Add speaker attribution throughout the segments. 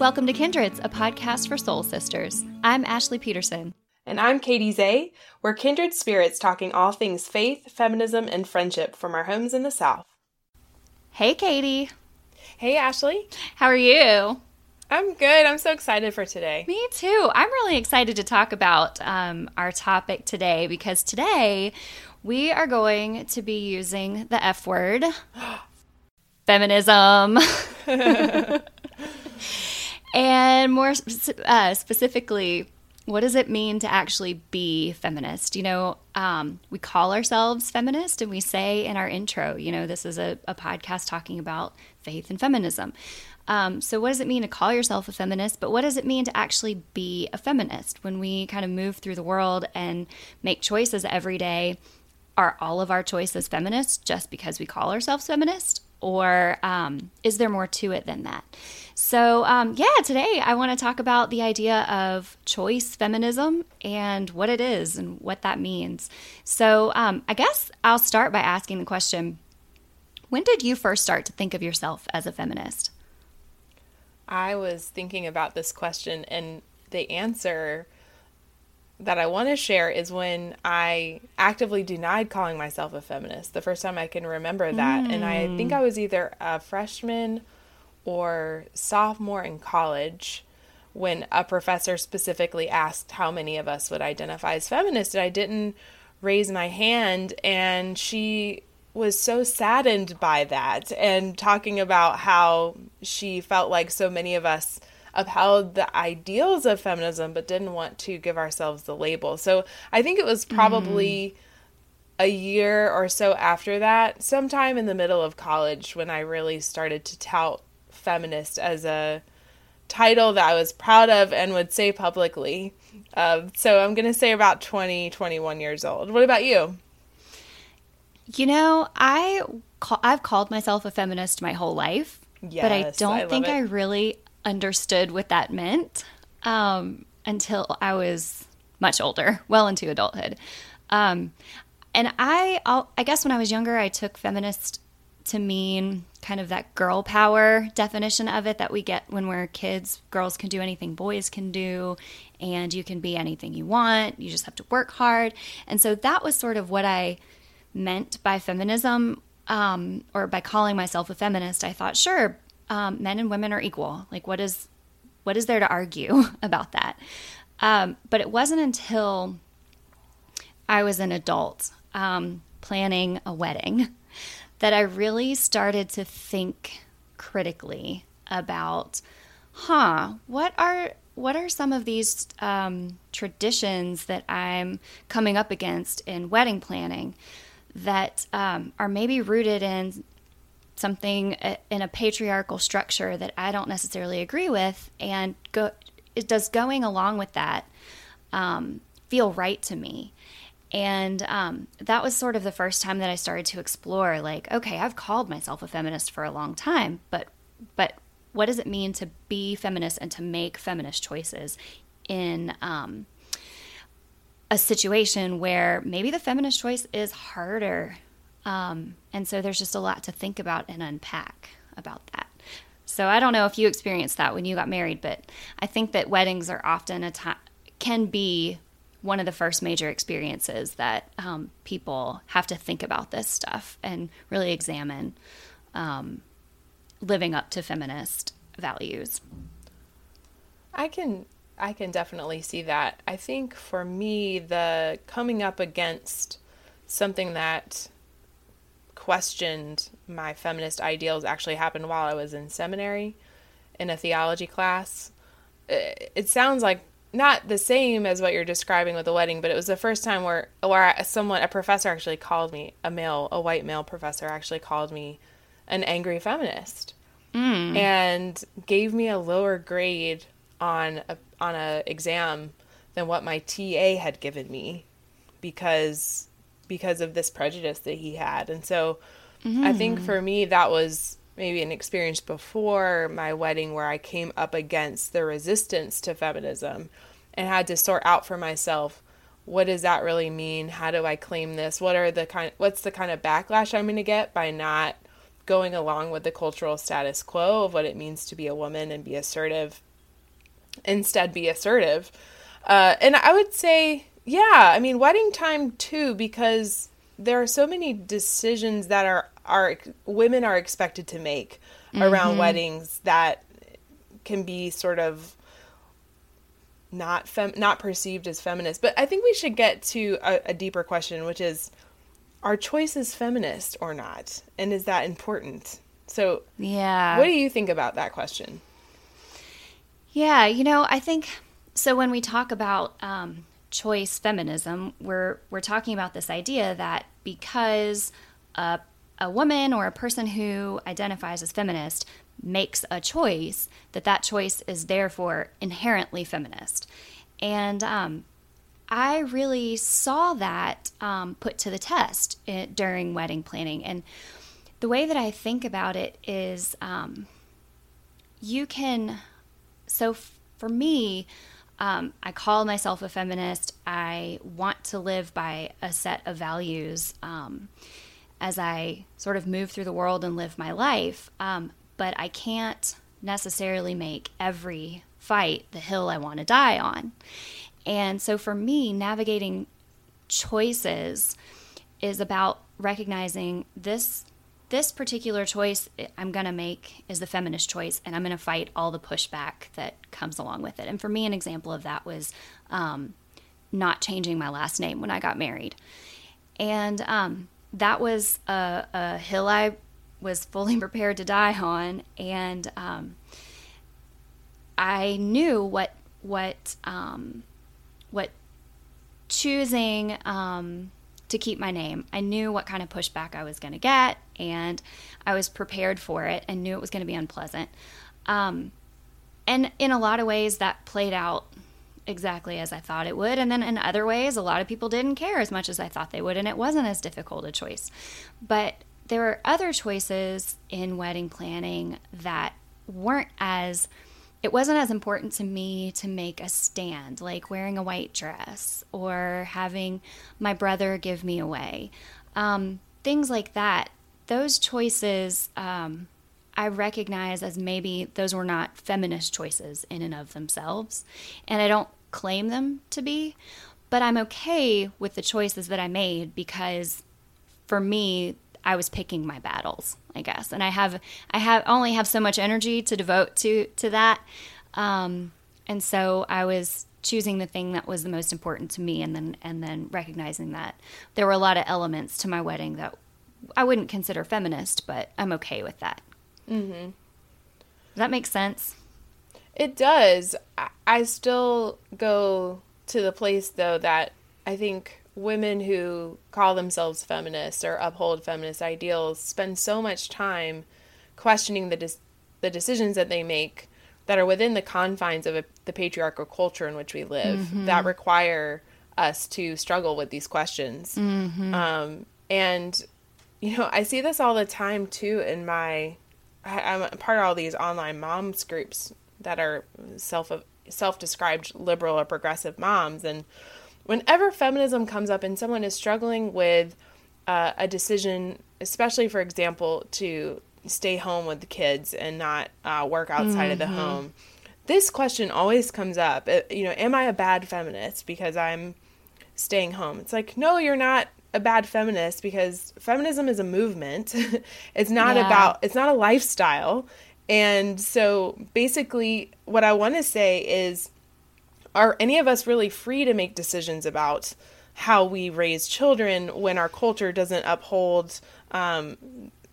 Speaker 1: Welcome to Kindreds, a podcast for soul sisters. I'm Ashley Peterson.
Speaker 2: And I'm Katie Zay. We're kindred spirits talking all things faith, feminism, and friendship from our homes in the South.
Speaker 1: Hey, Katie.
Speaker 2: Hey, Ashley.
Speaker 1: How are you?
Speaker 2: I'm good. I'm so excited for today.
Speaker 1: Me too. I'm really excited to talk about um, our topic today because today we are going to be using the F word feminism. and more uh, specifically, what does it mean to actually be feminist? You know, um, we call ourselves feminist and we say in our intro, you know, this is a, a podcast talking about faith and feminism. Um, so, what does it mean to call yourself a feminist? But what does it mean to actually be a feminist when we kind of move through the world and make choices every day? Are all of our choices feminist just because we call ourselves feminist? Or um, is there more to it than that? So, um, yeah, today I want to talk about the idea of choice feminism and what it is and what that means. So, um, I guess I'll start by asking the question When did you first start to think of yourself as a feminist?
Speaker 2: I was thinking about this question, and the answer that I want to share is when I actively denied calling myself a feminist. The first time I can remember that. Mm. And I think I was either a freshman or sophomore in college when a professor specifically asked how many of us would identify as feminist and I didn't raise my hand and she was so saddened by that and talking about how she felt like so many of us upheld the ideals of feminism but didn't want to give ourselves the label. So I think it was probably mm. a year or so after that, sometime in the middle of college when I really started to tout feminist as a title that I was proud of and would say publicly. Uh, so I'm going to say about 20, 21 years old. What about you?
Speaker 1: You know, I I've called myself a feminist my whole life, yes, but I don't I think it. I really understood what that meant um, until I was much older, well into adulthood. Um, and I, I'll, I guess when I was younger, I took feminist to mean kind of that girl power definition of it that we get when we're kids. Girls can do anything boys can do, and you can be anything you want. You just have to work hard. And so that was sort of what I meant by feminism, um, or by calling myself a feminist. I thought, sure, um, men and women are equal. Like, what is what is there to argue about that? Um, but it wasn't until I was an adult um, planning a wedding that I really started to think critically about, huh, what are what are some of these um, traditions that I'm coming up against in wedding planning that um, are maybe rooted in something uh, in a patriarchal structure that I don't necessarily agree with, and go, it does going along with that um, feel right to me? And um, that was sort of the first time that I started to explore, like, okay, I've called myself a feminist for a long time, but but what does it mean to be feminist and to make feminist choices in um, a situation where maybe the feminist choice is harder, um, and so there's just a lot to think about and unpack about that. So I don't know if you experienced that when you got married, but I think that weddings are often a time can be one of the first major experiences that um, people have to think about this stuff and really examine um, living up to feminist values.
Speaker 2: I can I can definitely see that. I think for me the coming up against something that questioned my feminist ideals actually happened while I was in seminary in a theology class. It sounds like not the same as what you're describing with the wedding, but it was the first time where where someone a professor actually called me a male, a white male professor actually called me an angry feminist. Mm. And gave me a lower grade on a on a exam than what my TA had given me because because of this prejudice that he had. And so mm. I think mm. for me that was maybe an experience before my wedding where I came up against the resistance to feminism and had to sort out for myself what does that really mean? How do I claim this? What are the kind what's the kind of backlash I'm going to get by not going along with the cultural status quo of what it means to be a woman and be assertive instead be assertive. Uh, and I would say, yeah, I mean, wedding time too, because there are so many decisions that are are women are expected to make mm-hmm. around weddings that can be sort of not fem- not perceived as feminist. But I think we should get to a, a deeper question, which is are choices feminist or not? And is that important? So, yeah. What do you think about that question?
Speaker 1: Yeah, you know, I think so when we talk about um, choice feminism, we're we're talking about this idea that because a a woman or a person who identifies as feminist makes a choice, that that choice is therefore inherently feminist. And um, I really saw that um, put to the test it, during wedding planning. And the way that I think about it is um, you can, so f- for me, um, I call myself a feminist. I want to live by a set of values um, as I sort of move through the world and live my life. Um, but I can't necessarily make every fight the hill I want to die on. And so for me, navigating choices is about recognizing this this particular choice I'm going to make is the feminist choice, and I'm going to fight all the pushback that comes along with it. And for me, an example of that was um, not changing my last name when I got married. And um, that was a, a hill I was fully prepared to die on, and um, I knew what what um, what choosing um, to keep my name. I knew what kind of pushback I was going to get, and I was prepared for it, and knew it was going to be unpleasant. Um, and in a lot of ways, that played out exactly as I thought it would. And then in other ways, a lot of people didn't care as much as I thought they would, and it wasn't as difficult a choice. But there were other choices in wedding planning that weren't as it wasn't as important to me to make a stand, like wearing a white dress or having my brother give me away. Um, things like that. Those choices um, I recognize as maybe those were not feminist choices in and of themselves. And I don't claim them to be, but I'm okay with the choices that I made because for me, I was picking my battles, I guess. And I have I have only have so much energy to devote to to that. Um, and so I was choosing the thing that was the most important to me and then and then recognizing that there were a lot of elements to my wedding that I wouldn't consider feminist, but I'm okay with that. Mm-hmm. Does that make sense?
Speaker 2: It does. I still go to the place though that I think women who call themselves feminists or uphold feminist ideals spend so much time questioning the de- the decisions that they make that are within the confines of a, the patriarchal culture in which we live mm-hmm. that require us to struggle with these questions. Mm-hmm. Um, and you know, I see this all the time too in my. I, I'm part of all these online moms groups that are self self described liberal or progressive moms, and whenever feminism comes up and someone is struggling with uh, a decision, especially for example, to stay home with the kids and not uh, work outside mm-hmm. of the mm-hmm. home, this question always comes up. It, uh, you know, am I a bad feminist because I'm staying home? It's like, no, you're not a bad feminist because feminism is a movement. it's not yeah. about, it's not a lifestyle. And so basically, what I want to say is are any of us really free to make decisions about how we raise children when our culture doesn't uphold um,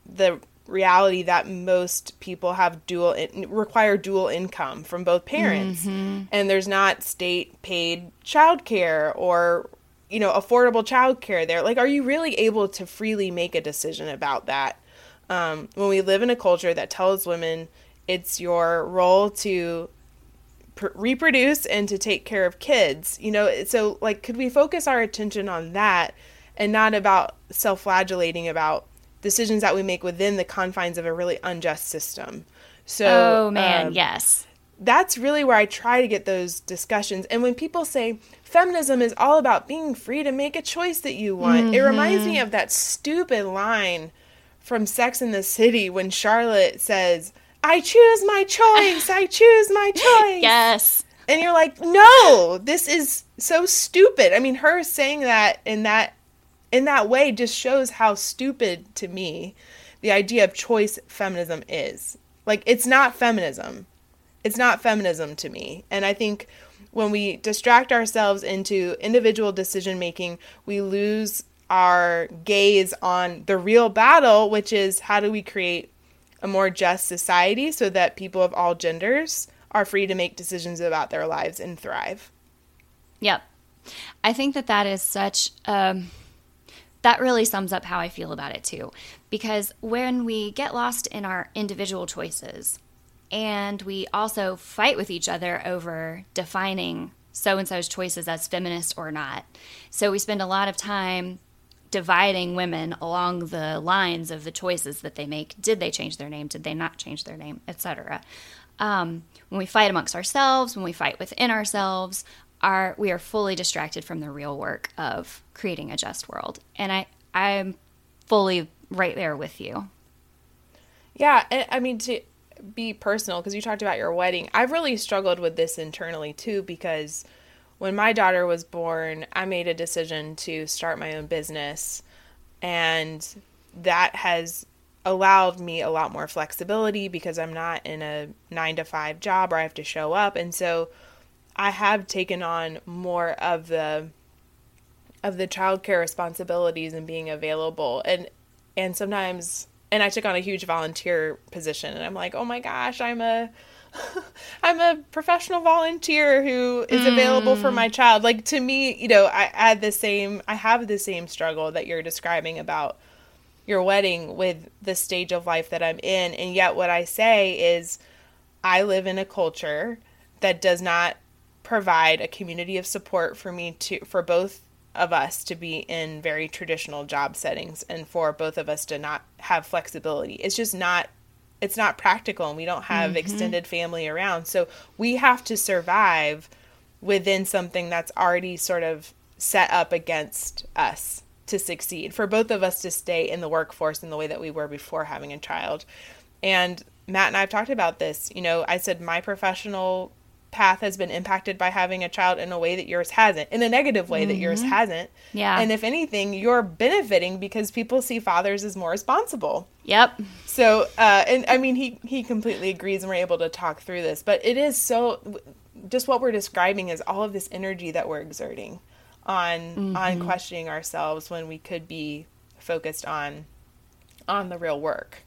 Speaker 2: the reality that most people have dual in, require dual income from both parents? Mm-hmm. and there's not state paid childcare or you know affordable childcare there. Like are you really able to freely make a decision about that? Um, when we live in a culture that tells women it's your role to pr- reproduce and to take care of kids you know so like could we focus our attention on that and not about self-flagellating about decisions that we make within the confines of a really unjust system?
Speaker 1: So oh man um, yes.
Speaker 2: that's really where i try to get those discussions. And when people say feminism is all about being free to make a choice that you want mm-hmm. it reminds me of that stupid line from Sex and the City when charlotte says I choose my choice. I choose my choice.
Speaker 1: yes.
Speaker 2: and you're like, no, this is so stupid. I mean, her saying that in that in that way just shows how stupid to me the idea of choice feminism is. Like it's not feminism. It's not feminism to me. And I think when we distract ourselves into individual decision making, we lose our gaze on the real battle, which is how do we create a more just society so that people of all genders are free to make decisions about their lives and thrive.
Speaker 1: Yep. I think that that is such um that really sums up how I feel about it too. Because when we get lost in our individual choices and we also fight with each other over defining so and so's choices as feminist or not. So we spend a lot of time dividing women along the lines of the choices that they make. Did they change their name? Did they not change their name? Etc. Um, when we fight amongst ourselves, when we fight within ourselves, are we are fully distracted from the real work of creating a just world. And I I'm fully right there with you.
Speaker 2: Yeah, I mean to be personal because you talked about your wedding. I've really struggled with this internally too because when my daughter was born, I made a decision to start my own business and that has allowed me a lot more flexibility because I'm not in a 9 to 5 job where I have to show up. And so I have taken on more of the of the childcare responsibilities and being available. And and sometimes and I took on a huge volunteer position and I'm like, "Oh my gosh, I'm a I'm a professional volunteer who is mm. available for my child." Like to me, you know, I, I had the same I have the same struggle that you're describing about your wedding with the stage of life that I'm in, and yet what I say is I live in a culture that does not provide a community of support for me to for both of us to be in very traditional job settings and for both of us to not have flexibility. It's just not it's not practical and we don't have mm-hmm. extended family around. So we have to survive within something that's already sort of set up against us to succeed. For both of us to stay in the workforce in the way that we were before having a child. And Matt and I have talked about this. You know, I said my professional path has been impacted by having a child in a way that yours hasn't, in a negative way mm-hmm. that yours mm-hmm. hasn't.
Speaker 1: Yeah.
Speaker 2: And if anything, you're benefiting because people see fathers as more responsible.
Speaker 1: Yep.
Speaker 2: So, uh, and I mean, he he completely agrees, and we're able to talk through this. But it is so. Just what we're describing is all of this energy that we're exerting on mm-hmm. on questioning ourselves when we could be focused on on the real work.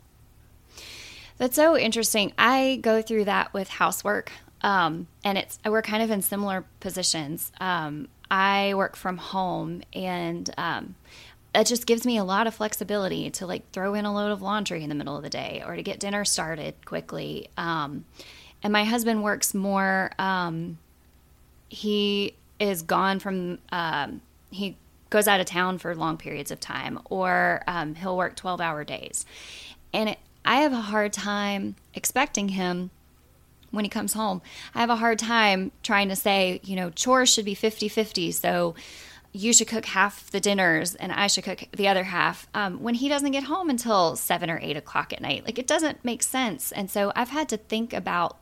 Speaker 1: That's so interesting. I go through that with housework. Um, and it's we're kind of in similar positions. Um, I work from home, and um, that just gives me a lot of flexibility to like throw in a load of laundry in the middle of the day or to get dinner started quickly. Um, and my husband works more. Um, he is gone from. Um, he goes out of town for long periods of time, or he'll work twelve-hour days, and it, I have a hard time expecting him when he comes home. I have a hard time trying to say, you know, chores should be 50 50. So you should cook half the dinners and I should cook the other half um, when he doesn't get home until seven or eight o'clock at night. Like it doesn't make sense. And so I've had to think about,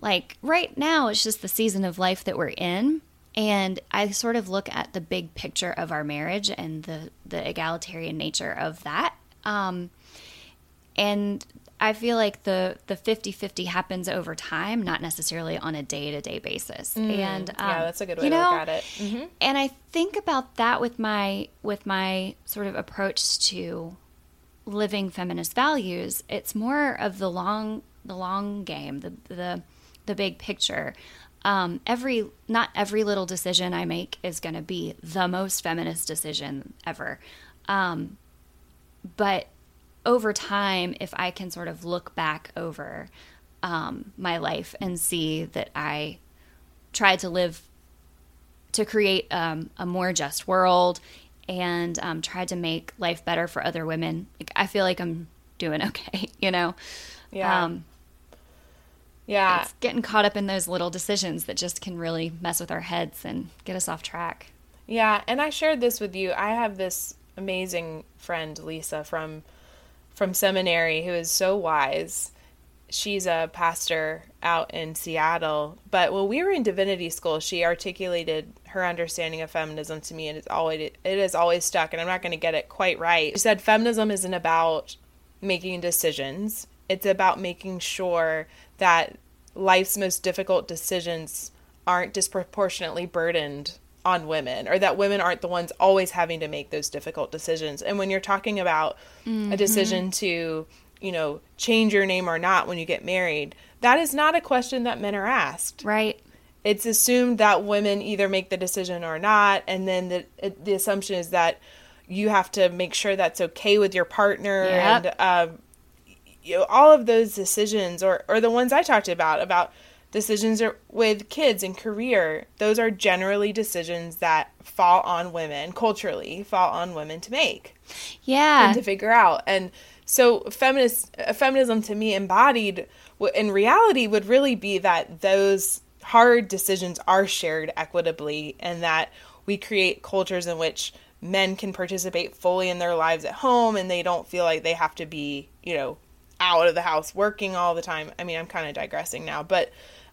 Speaker 1: like, right now, it's just the season of life that we're in. And I sort of look at the big picture of our marriage and the, the egalitarian nature of that. Um, and I feel like the the 50-50 happens over time, not necessarily on a day-to-day basis. Mm, and um,
Speaker 2: yeah, that's a good way to know, look at it. Mm-hmm.
Speaker 1: And I think about that with my with my sort of approach to living feminist values. It's more of the long the long game, the the the big picture. Um, every not every little decision I make is going to be the most feminist decision ever. Um, but over time, if I can sort of look back over um, my life and see that I tried to live to create um, a more just world and um, tried to make life better for other women, like, I feel like I'm doing okay, you know?
Speaker 2: Yeah. Um, yeah.
Speaker 1: It's getting caught up in those little decisions that just can really mess with our heads and get us off track.
Speaker 2: Yeah. And I shared this with you. I have this amazing friend, Lisa, from from seminary who is so wise. she's a pastor out in Seattle. But when we were in divinity school, she articulated her understanding of feminism to me, and it's always it has always stuck. And I'm not going to get it quite right. She said feminism isn't about making decisions; it's about making sure that life's most difficult decisions aren't disproportionately burdened on women or that women aren't the ones always having to make those difficult decisions. And when you're talking about mm-hmm. a decision to you know, change your name or not when you get married, that is not a question that men are asked.
Speaker 1: Right.
Speaker 2: It's assumed that women either make the decision or not, and then the the assumption is that you have to make sure that's okay with your partner yep. and um, you know all of those decisions or or the ones I talked about about decisions with kids and career those are generally decisions that fall on women culturally fall on women to make
Speaker 1: yeah
Speaker 2: and to figure out and so feminist uh, feminism to me embodied in reality would really be that those hard decisions are shared equitably and that we create cultures in which men can participate fully in their lives at home and they don't feel like they have to be, you know, out of the house working all the time. I mean, I'm kind of digressing now, but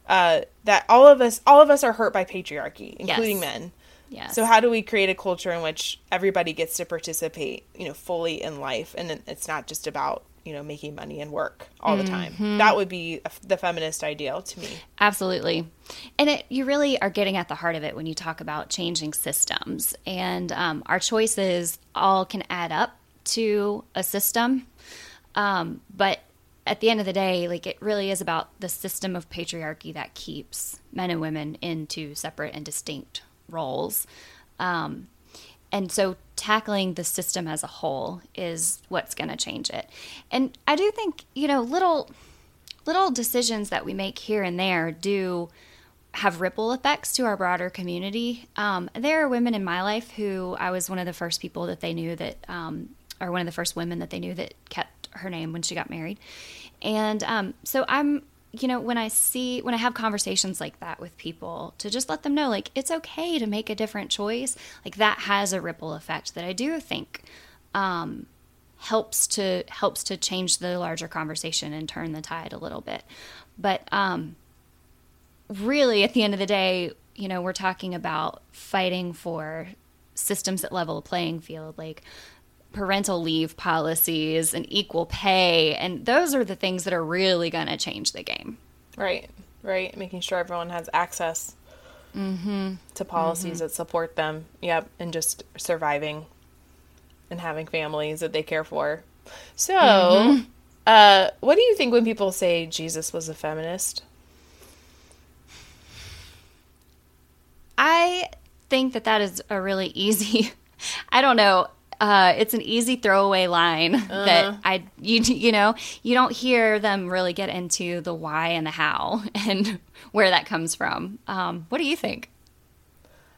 Speaker 2: uh, that all of us all of us are hurt by patriarchy, including yes. men. Yes. So how do we create a culture in which everybody gets to participate, you know, fully in life, and it's not just about you know making money and work all the time? Mm-hmm. That would be the feminist ideal to me.
Speaker 1: Absolutely, and it, you really are getting at the heart of it when you talk about changing systems, and um, our choices all can add up to a system, um, but at the end of the day, like it really is about the system of patriarchy that keeps men and women into separate and distinct roles. Um, and so tackling the system as a whole is what's going to change it. And I do think, you know, little little decisions that we make here and there do have ripple effects to our broader community. Um, there are women in my life who I was one of the first people that they knew that, um, or one of the first women that they knew that kept her name when she got married. And um, so I'm you know, when I see, when I have conversations like that with people, to just let them know, like, it's okay to make a different choice, like, that has a ripple effect that I do think um, helps to helps to change the larger conversation and turn the tide a little bit. But um, really, at the end of the day, you know, we're talking about fighting for systems that level a playing field, like parental leave policies and equal pay. And those are the things that are really going to change the game.
Speaker 2: Right, right. Making sure everyone has access mm-hmm. to policies mm-hmm. that support them. Yep. And just surviving and having families that they care for. So, mm-hmm. uh, what do you think when people say Jesus was a feminist?
Speaker 1: I think that that is a really easy. I don't know uh, it's an easy throwaway line uh-huh. that I you you know you don't hear them really get into the why and the how and where that comes from. Um, what do you think?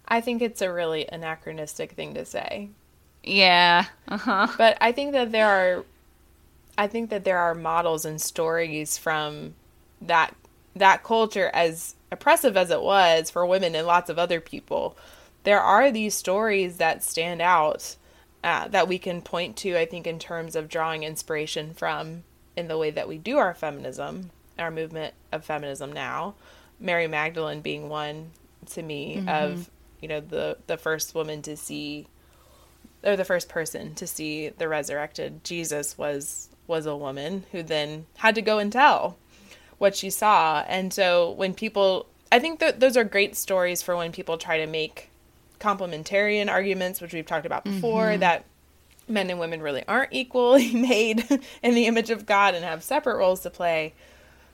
Speaker 2: I think it's a really anachronistic thing to say.
Speaker 1: Yeah. Uh-huh.
Speaker 2: But I think that there are I think that there are models and stories from that that culture as oppressive as it was for women and lots of other people. There are these stories that stand out uh, that we can point to, I think, in terms of drawing inspiration from in the way that we do our feminism, our movement of feminism now. Mary Magdalene being one to me mm-hmm. of you know the the first woman to see or the first person to see the resurrected Jesus was was a woman who then had to go and tell what she saw. And so when people I think that those are great stories for when people try to make complementarian arguments, which we've talked about before, mm-hmm. that men and women really aren't equally made in the image of God and have separate roles to play.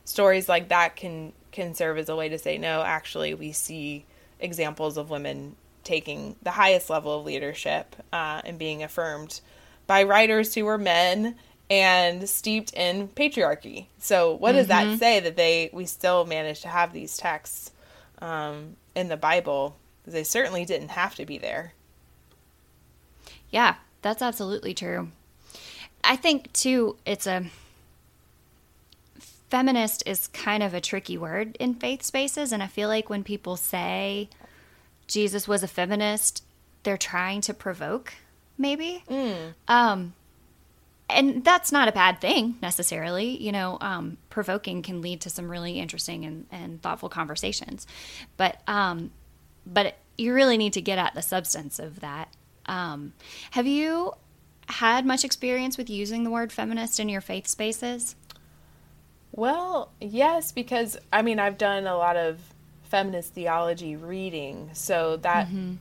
Speaker 2: Stories like that can can serve as a way to say no, actually we see examples of women taking the highest level of leadership uh, and being affirmed by writers who were men and steeped in patriarchy. So what does mm-hmm. that say that they we still manage to have these texts um, in the Bible they certainly didn't have to be there.
Speaker 1: Yeah, that's absolutely true. I think, too, it's a feminist is kind of a tricky word in faith spaces. And I feel like when people say Jesus was a feminist, they're trying to provoke, maybe. Mm. Um, and that's not a bad thing necessarily. You know, um, provoking can lead to some really interesting and, and thoughtful conversations. But um, but you really need to get at the substance of that. Um, have you had much experience with using the word feminist in your faith spaces?
Speaker 2: Well, yes, because I mean, I've done a lot of feminist theology reading, so that mm-hmm.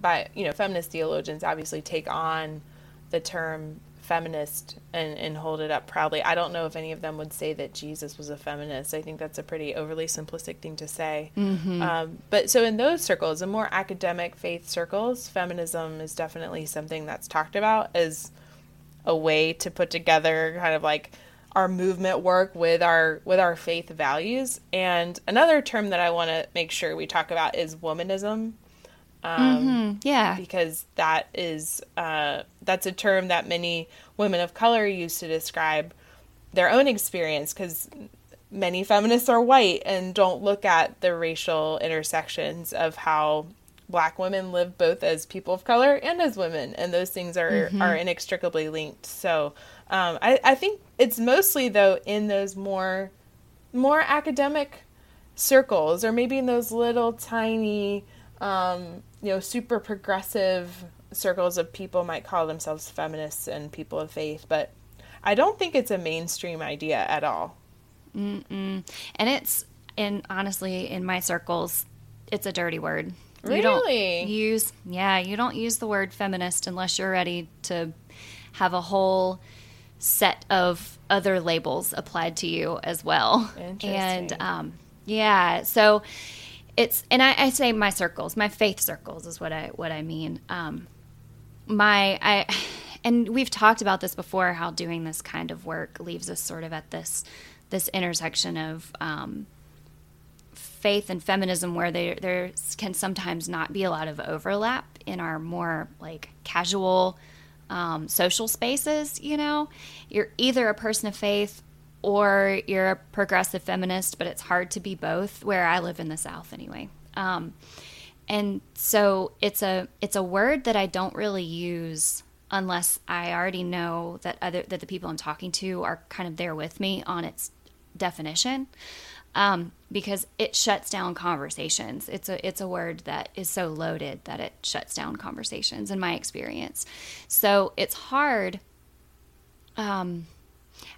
Speaker 2: by you know, feminist theologians obviously take on the term feminist and, and hold it up proudly. I don't know if any of them would say that Jesus was a feminist. I think that's a pretty overly simplistic thing to say. Mm-hmm. Um, but so in those circles, in more academic faith circles, feminism is definitely something that's talked about as a way to put together kind of like our movement work with our with our faith values. And another term that I want to make sure we talk about is womanism.
Speaker 1: Um, mm-hmm. Yeah,
Speaker 2: because that is uh, that's a term that many women of color use to describe their own experience. Because many feminists are white and don't look at the racial intersections of how black women live both as people of color and as women, and those things are mm-hmm. are inextricably linked. So um, I, I think it's mostly though in those more more academic circles, or maybe in those little tiny um, you know, super progressive circles of people might call themselves feminists and people of faith, but I don't think it's a mainstream idea at all.
Speaker 1: Mm-mm. And it's, and honestly, in my circles, it's a dirty word.
Speaker 2: Really?
Speaker 1: You don't use, yeah, you don't use the word feminist unless you're ready to have a whole set of other labels applied to you as well. And um, yeah, so it's and I, I, say my circles, my faith circles is what I what I mean. Um, my I and we've talked about this before how doing this kind of work leaves us sort of at this this intersection of um, faith and feminism where there there can sometimes not be a lot of overlap in our more like casual um, social spaces you know you're either a person of faith or you're a progressive feminist, but it's hard to be both. Where I live in the South, anyway. Um, and so it's a it's a word that I don't really use unless I already know that other that the people I'm talking to are kind of there with me on its definition. Um, because it shuts down conversations. It's a it's a word that is so loaded that it shuts down conversations in my experience. So it's hard um,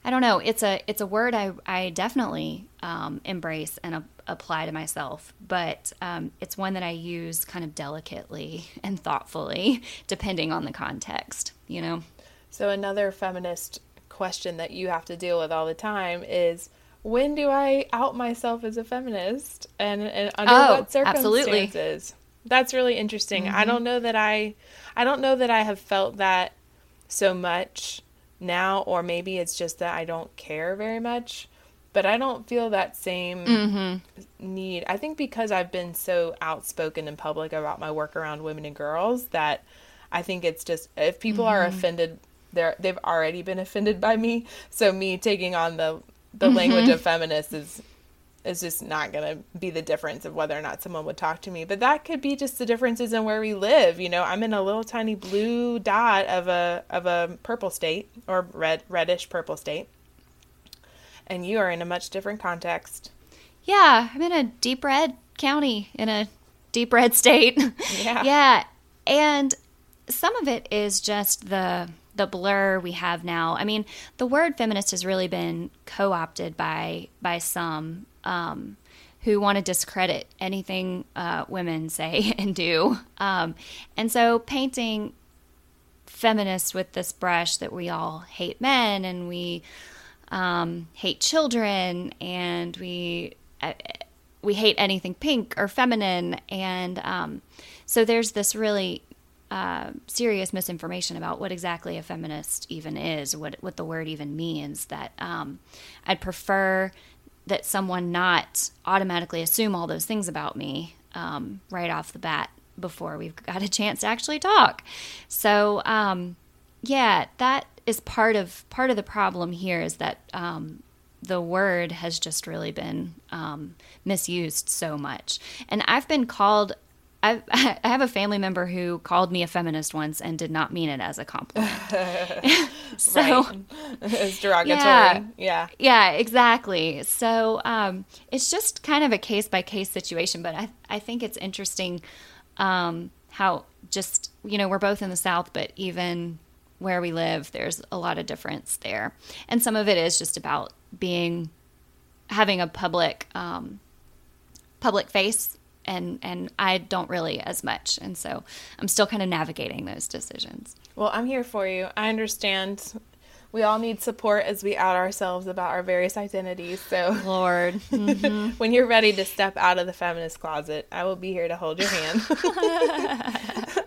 Speaker 1: I don't know. It's a it's a word I I definitely um, embrace and a, apply to myself, but um, it's one that I use kind of delicately and thoughtfully, depending on the context. You know.
Speaker 2: So another feminist question that you have to deal with all the time is when do I out myself as a feminist and, and under oh, what circumstances? Absolutely. That's really interesting. Mm-hmm. I don't know that I I don't know that I have felt that so much now, or maybe it's just that I don't care very much. But I don't feel that same mm-hmm. need. I think because I've been so outspoken in public about my work around women and girls that I think it's just if people mm-hmm. are offended, they're they've already been offended by me. So me taking on the the mm-hmm. language of feminists is is just not going to be the difference of whether or not someone would talk to me. But that could be just the differences in where we live. You know, I'm in a little tiny blue dot of a of a purple state or red reddish purple state. And you are in a much different context.
Speaker 1: Yeah, I'm in a deep red county in a deep red state.
Speaker 2: Yeah.
Speaker 1: yeah. And some of it is just the the blur we have now. I mean, the word feminist has really been co-opted by by some um, who want to discredit anything uh, women say and do. Um, and so painting feminists with this brush that we all hate men and we um, hate children and we uh, we hate anything pink or feminine and um, so there's this really uh, serious misinformation about what exactly a feminist even is, what what the word even means. That um, I'd prefer that someone not automatically assume all those things about me um, right off the bat before we've got a chance to actually talk. So um, yeah, that is part of part of the problem here is that um, the word has just really been um, misused so much, and I've been called I, I have a family member who called me a feminist once and did not mean it as a compliment.
Speaker 2: so it's derogatory. Yeah, yeah,
Speaker 1: yeah, exactly. So um, it's just kind of a case by case situation, but I I think it's interesting um, how just you know we're both in the South, but even where we live, there's a lot of difference there, and some of it is just about being having a public um, public face and and I don't really as much, and so I'm still kind of navigating those decisions.
Speaker 2: Well, I'm here for you. I understand. We all need support as we out ourselves about our various identities. So,
Speaker 1: Lord, mm-hmm.
Speaker 2: when you're ready to step out of the feminist closet, I will be here to hold your hand.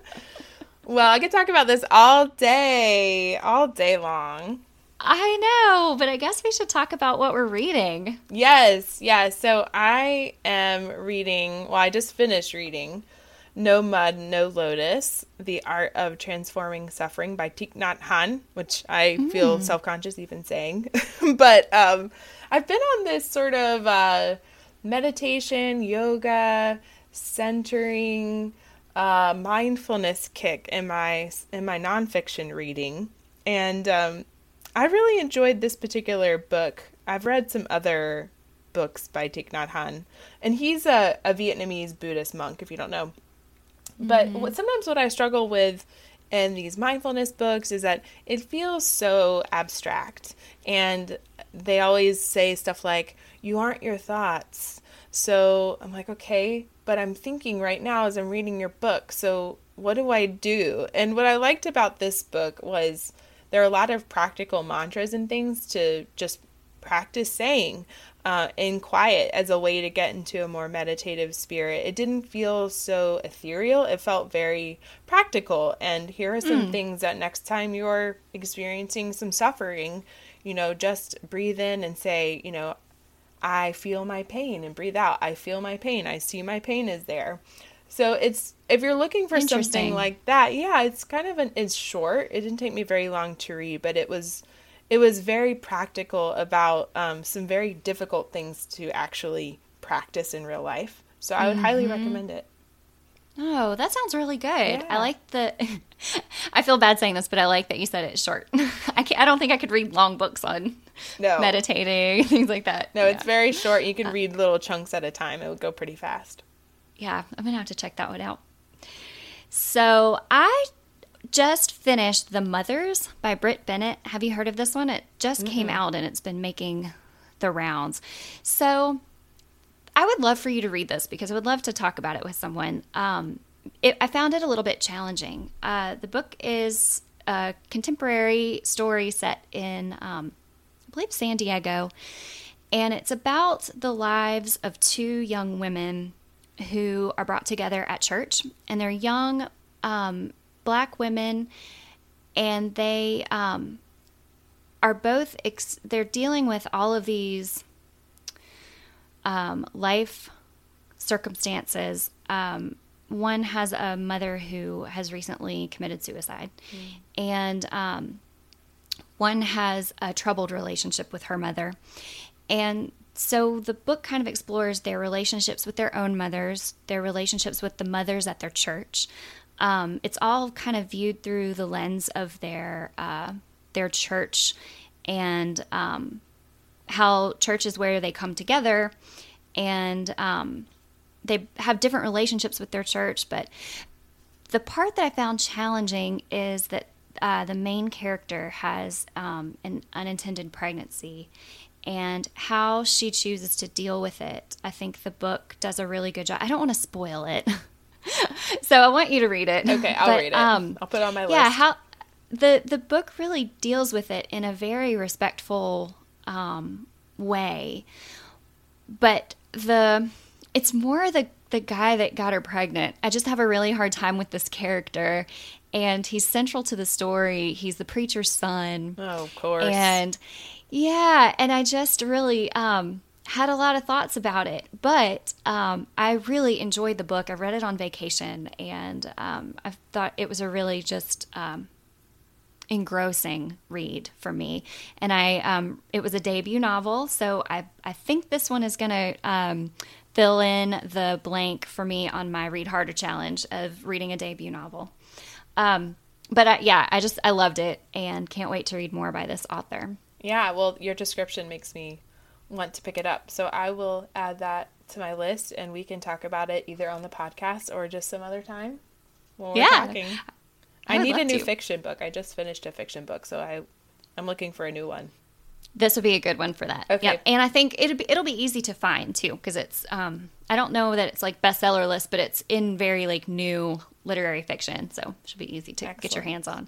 Speaker 2: well, I could talk about this all day, all day long.
Speaker 1: I know, but I guess we should talk about what we're reading.
Speaker 2: Yes, yes. So I am reading, well, I just finished reading No Mud, No Lotus The Art of Transforming Suffering by Thich Nhat Hanh, which I mm. feel self conscious even saying. but um, I've been on this sort of uh, meditation, yoga, centering, uh, mindfulness kick in my in my nonfiction reading. And um, I really enjoyed this particular book. I've read some other books by Thich Nhat Hanh, and he's a, a Vietnamese Buddhist monk, if you don't know. But mm-hmm. what, sometimes what I struggle with in these mindfulness books is that it feels so abstract, and they always say stuff like, You aren't your thoughts. So I'm like, Okay, but I'm thinking right now as I'm reading your book, so what do I do? And what I liked about this book was there are a lot of practical mantras and things to just practice saying uh, in quiet as a way to get into a more meditative spirit. It didn't feel so ethereal. It felt very practical. And here are some mm. things that next time you're experiencing some suffering, you know, just breathe in and say, you know, I feel my pain and breathe out. I feel my pain. I see my pain is there. So it's if you're looking for something like that, yeah, it's kind of an it's short. It didn't take me very long to read, but it was it was very practical about um, some very difficult things to actually practice in real life. So I would mm-hmm. highly recommend it.
Speaker 1: Oh, that sounds really good. Yeah. I like the. I feel bad saying this, but I like that you said it's short. I can't, I don't think I could read long books on no meditating things like that.
Speaker 2: No, yeah. it's very short. You can uh, read little chunks at a time. It would go pretty fast
Speaker 1: yeah, I'm gonna have to check that one out. So I just finished The Mothers by Brit Bennett. Have you heard of this one? It just mm-hmm. came out and it's been making the rounds. So I would love for you to read this because I would love to talk about it with someone. Um, it, I found it a little bit challenging. Uh, the book is a contemporary story set in, um, I believe, San Diego, and it's about the lives of two young women who are brought together at church, and they're young um, black women, and they um, are both ex- they're dealing with all of these um, life circumstances. Um, one has a mother who has recently committed suicide, mm. and um, one has a troubled relationship with her mother, and so the book kind of explores their relationships with their own mothers, their relationships with the mothers at their church. Um, it's all kind of viewed through the lens of their uh, their church and um, how church is where they come together and um, they have different relationships with their church. But the part that I found challenging is that uh, the main character has um, an unintended pregnancy and how she chooses to deal with it. I think the book does a really good job. I don't want to spoil it. so I want you to read it.
Speaker 2: Okay, I'll but, read it. Um, I'll put it on my list.
Speaker 1: Yeah, how the the book really deals with it in a very respectful um, way. But the it's more the the guy that got her pregnant. I just have a really hard time with this character and he's central to the story. He's the preacher's son.
Speaker 2: Oh, of course.
Speaker 1: And yeah, and I just really um, had a lot of thoughts about it, but um, I really enjoyed the book. I read it on vacation, and um, I thought it was a really just um, engrossing read for me. And I, um, it was a debut novel, so I, I think this one is going to um, fill in the blank for me on my Read Harder challenge of reading a debut novel. But uh, yeah, I just I loved it and can't wait to read more by this author.
Speaker 2: Yeah, well, your description makes me want to pick it up. So I will add that to my list and we can talk about it either on the podcast or just some other time when we're yeah. talking. I, I need a new to. fiction book. I just finished a fiction book, so I I'm looking for a new one.
Speaker 1: This would be a good one for that. Okay. Yep. And I think it'll be it'll be easy to find too because it's um I don't know that it's like bestseller list, but it's in very like new literary fiction, so it should be easy to Excellent. get your hands on.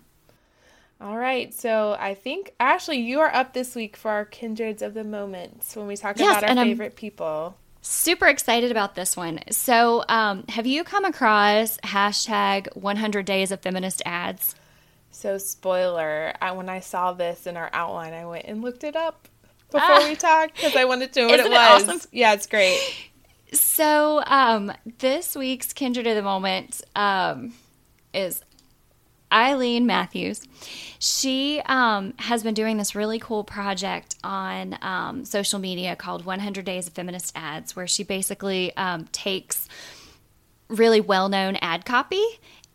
Speaker 2: All right, so I think Ashley, you are up this week for our kindreds of the moments when we talk yes, about our favorite I'm people.
Speaker 1: Super excited about this one. So, um, have you come across hashtag 100 days of feminist ads?
Speaker 2: So, spoiler, I, when I saw this in our outline, I went and looked it up before ah, we talked because I wanted to know what it was. It awesome? Yeah, it's great.
Speaker 1: So, um, this week's Kindred of the Moment um, is Eileen Matthews. She um, has been doing this really cool project on um, social media called 100 Days of Feminist Ads, where she basically um, takes really well known ad copy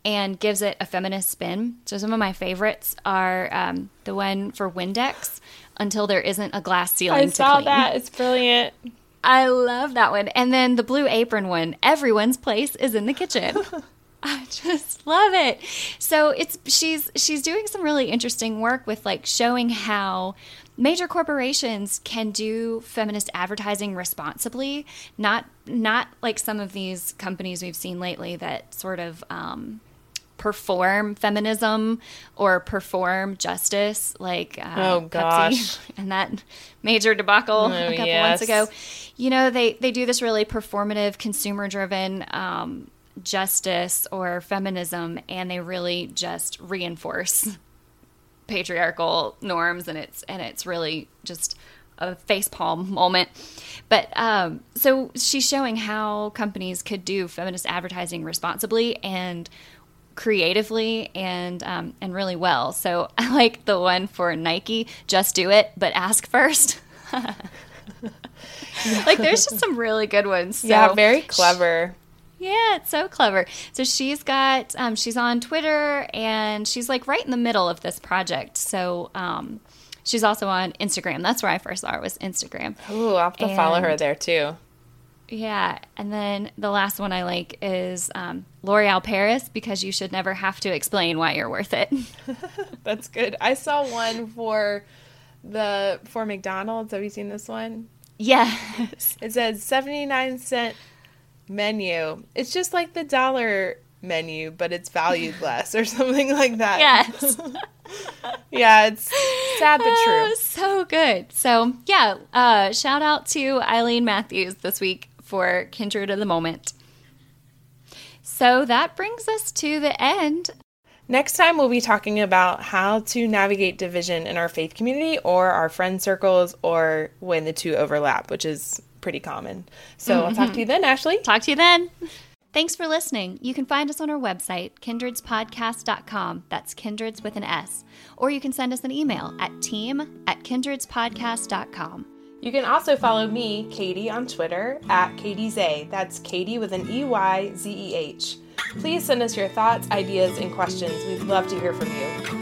Speaker 1: and gives it a feminist spin. So, some of my favorites are um, the one for Windex, Until There Isn't a Glass Ceiling. I
Speaker 2: saw that. It's brilliant.
Speaker 1: I love that one. And then the blue apron one, everyone's place is in the kitchen. I just love it. So it's she's she's doing some really interesting work with like showing how major corporations can do feminist advertising responsibly, not not like some of these companies we've seen lately that sort of um, perform feminism or perform justice, like uh,
Speaker 2: oh gosh, Pepsi
Speaker 1: and that major debacle oh, a couple yes. months ago. You know, they they do this really performative, consumer driven. Um, justice or feminism and they really just reinforce patriarchal norms and it's and it's really just a facepalm moment. But um, so she's showing how companies could do feminist advertising responsibly and creatively and um, and really well. So I like the one for Nike, just do it, but ask first. like there's just some really good ones. So
Speaker 2: yeah, very clever.
Speaker 1: Yeah, it's so clever. So she's got, um, she's on Twitter and she's like right in the middle of this project. So um, she's also on Instagram. That's where I first saw her was Instagram.
Speaker 2: Ooh, I'll have to and, follow her there too.
Speaker 1: Yeah, and then the last one I like is um, L'Oreal Paris because you should never have to explain why you're worth it.
Speaker 2: That's good. I saw one for the for McDonald's. Have you seen this one?
Speaker 1: Yes.
Speaker 2: It says 79 cent menu. It's just like the dollar menu, but it's valued less or something like that.
Speaker 1: Yes.
Speaker 2: yeah, it's sad but true. Oh,
Speaker 1: so good. So, yeah, uh, shout out to Eileen Matthews this week for Kindred of the Moment. So that brings us to the end.
Speaker 2: Next time, we'll be talking about how to navigate division in our faith community or our friend circles or when the two overlap, which is pretty common. So mm-hmm. I'll talk to you then, Ashley.
Speaker 1: Talk to you then. Thanks for listening. You can find us on our website, kindredspodcast.com. That's kindreds with an S. Or you can send us an email at team at kindredspodcast.com.
Speaker 2: You can also follow me, Katie, on Twitter at Katie Zeh. That's Katie with an E Y Z E H. Please send us your thoughts, ideas, and questions. We'd love to hear from you.